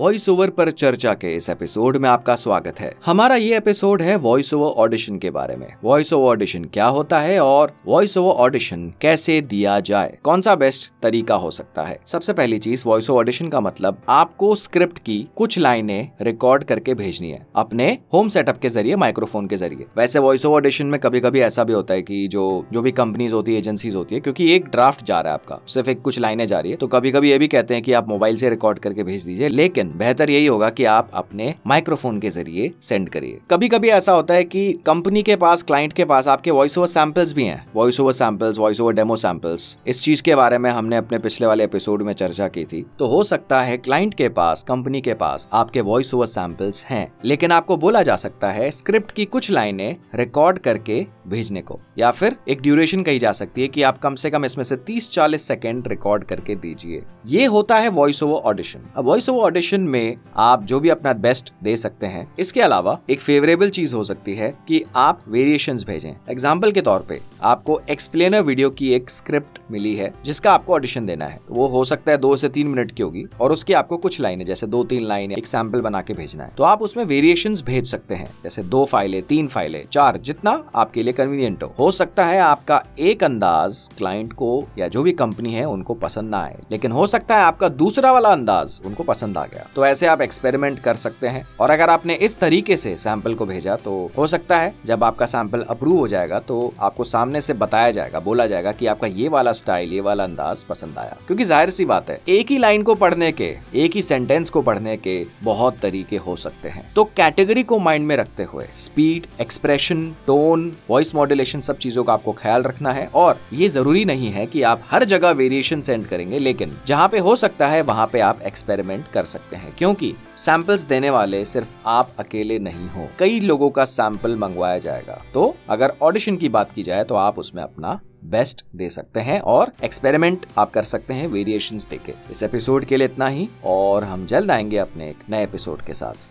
Voice over पर चर्चा के इस एपिसोड में आपका स्वागत है। हमारा ये एपिसोड है वॉइस ओवर ऑडिशन के बारे में। वॉइस ओवर ऑडिशन क्या होता है और वॉइस ओवर ऑडिशन कैसे दिया जाए? कौन सा बेस्ट तरीका हो सकता है? सबसे पहली चीज़ वॉइस ओवर ऑडिशन का मतलब आपको स्क्रिप्ट की कुछ लाइनें रिकॉर्ड करके भेजनी है। अपने होम सेटअप के ज़रिए माइक्रोफोन के ज़रिए। वैसे वॉइस ओवर ऑडिशन में कभी कभी ऐसा भी होता है कि जो जो भी कंपनीज़ होती है एजेंसीज होती है, क्योंकि एक ड्राफ्ट जा रहा है आपका, सिर्फ़ एक कुछ लाइनें जा रही है तो कभी कभी ये भी कहते हैं कि आप मोबाइल से रिकॉर्ड करके भेज दीजिए, लेकिन बेहतर यही होगा कि आप अपने माइक्रोफोन के ज़रिए सेंड करिए। कभी कभी ऐसा होता है कि कंपनी के पास क्लाइंट के पास आपके वॉइस ओवर सैंपल्स भी हैं। Voice over samples voice over demo samples इस चीज़ के बारे में हमने अपने पिछले वाले एपिसोड में चर्चा की थी। तो हो सकता है क्लाइंट के पास कंपनी के पास आपके वॉइस ओवर सैंपल्स हैं। लेकिन आपको बोला जा सकता है स्क्रिप्ट की कुछ लाइनें रिकॉर्ड करके भेजने को, या फिर एक ड्यूरेशन कही जा सकती है कि आप कम से कम इसमें से 30-40 सेकेंड रिकॉर्ड करके दीजिए। ये होता है वॉइस ओवर ऑडिशन अब वॉइस ओवर ऑडिशन में आप जो भी अपना बेस्ट दे सकते हैं, इसके अलावा एक फेवरेबल चीज़ हो सकती है कि आप वेरिएशन भेजें। एग्ज़ाम्पल के तौर पे आपको एक्सप्लेनर वीडियो की एक स्क्रिप्ट मिली है, जिसका आपको ऑडिशन देना है। वो हो सकता है दो से तीन मिनट की होगी, और उसकी आपको कुछ लाइनें, जैसे दो तीन लाइन एक सैंपल बना के भेजना है। तो आप उसमें वेरिएशन भेज सकते हैं, जैसे दो फाइलें, तीन फाइलें, चार, जितना आपके लिए कन्वीनियंट हो। हो सकता है आपका एक अंदाज क्लाइंट को या जो भी कंपनी है उनको पसंद ना आए। लेकिन हो सकता है आपका दूसरा वाला अंदाज उनको पसंद आ गया। तो ऐसे आप एक्सपेरिमेंट कर सकते हैं। और अगर आपने इस तरीके से सैंपल को भेजा तो हो सकता है जब आपका सैंपल अप्रूव हो जाएगा तो आपको सामने से बताया जाएगा, बोला जाएगा कि आपका ये वाला स्टाइल ये वाला अंदाज पसंद आया। क्योंकि ज़ाहिर सी बात है, एक ही लाइन को पढ़ने के, एक ही सेंटेंस को पढ़ने के बहुत तरीके हो सकते हैं। तो कैटेगरी को माइंड में रखते हुए speed expression tone voice modulation सब चीज़ों का आपको ख्याल रखना है और ये ज़रूरी नहीं है कि आप हर जगह वेरिएशन सेंड करेंगे, लेकिन जहाँ पे हो सकता है वहाँ पे आप एक्सपेरिमेंट कर सकते हैं, क्योंकि सैंपल्स देने वाले सिर्फ़ आप अकेले नहीं हो, कई लोगों का सैंपल मंगवाया जाएगा। तो अगर ऑडिशन की बात की जाए तो आप उसमें अपना बेस्ट दे सकते हैं और एक्सपेरिमेंट आप कर सकते हैं वेरिएशंस देके। इस एपिसोड के लिए इतना ही, और हम जल्द आएँगे अपने एक नए एपिसोड के साथ।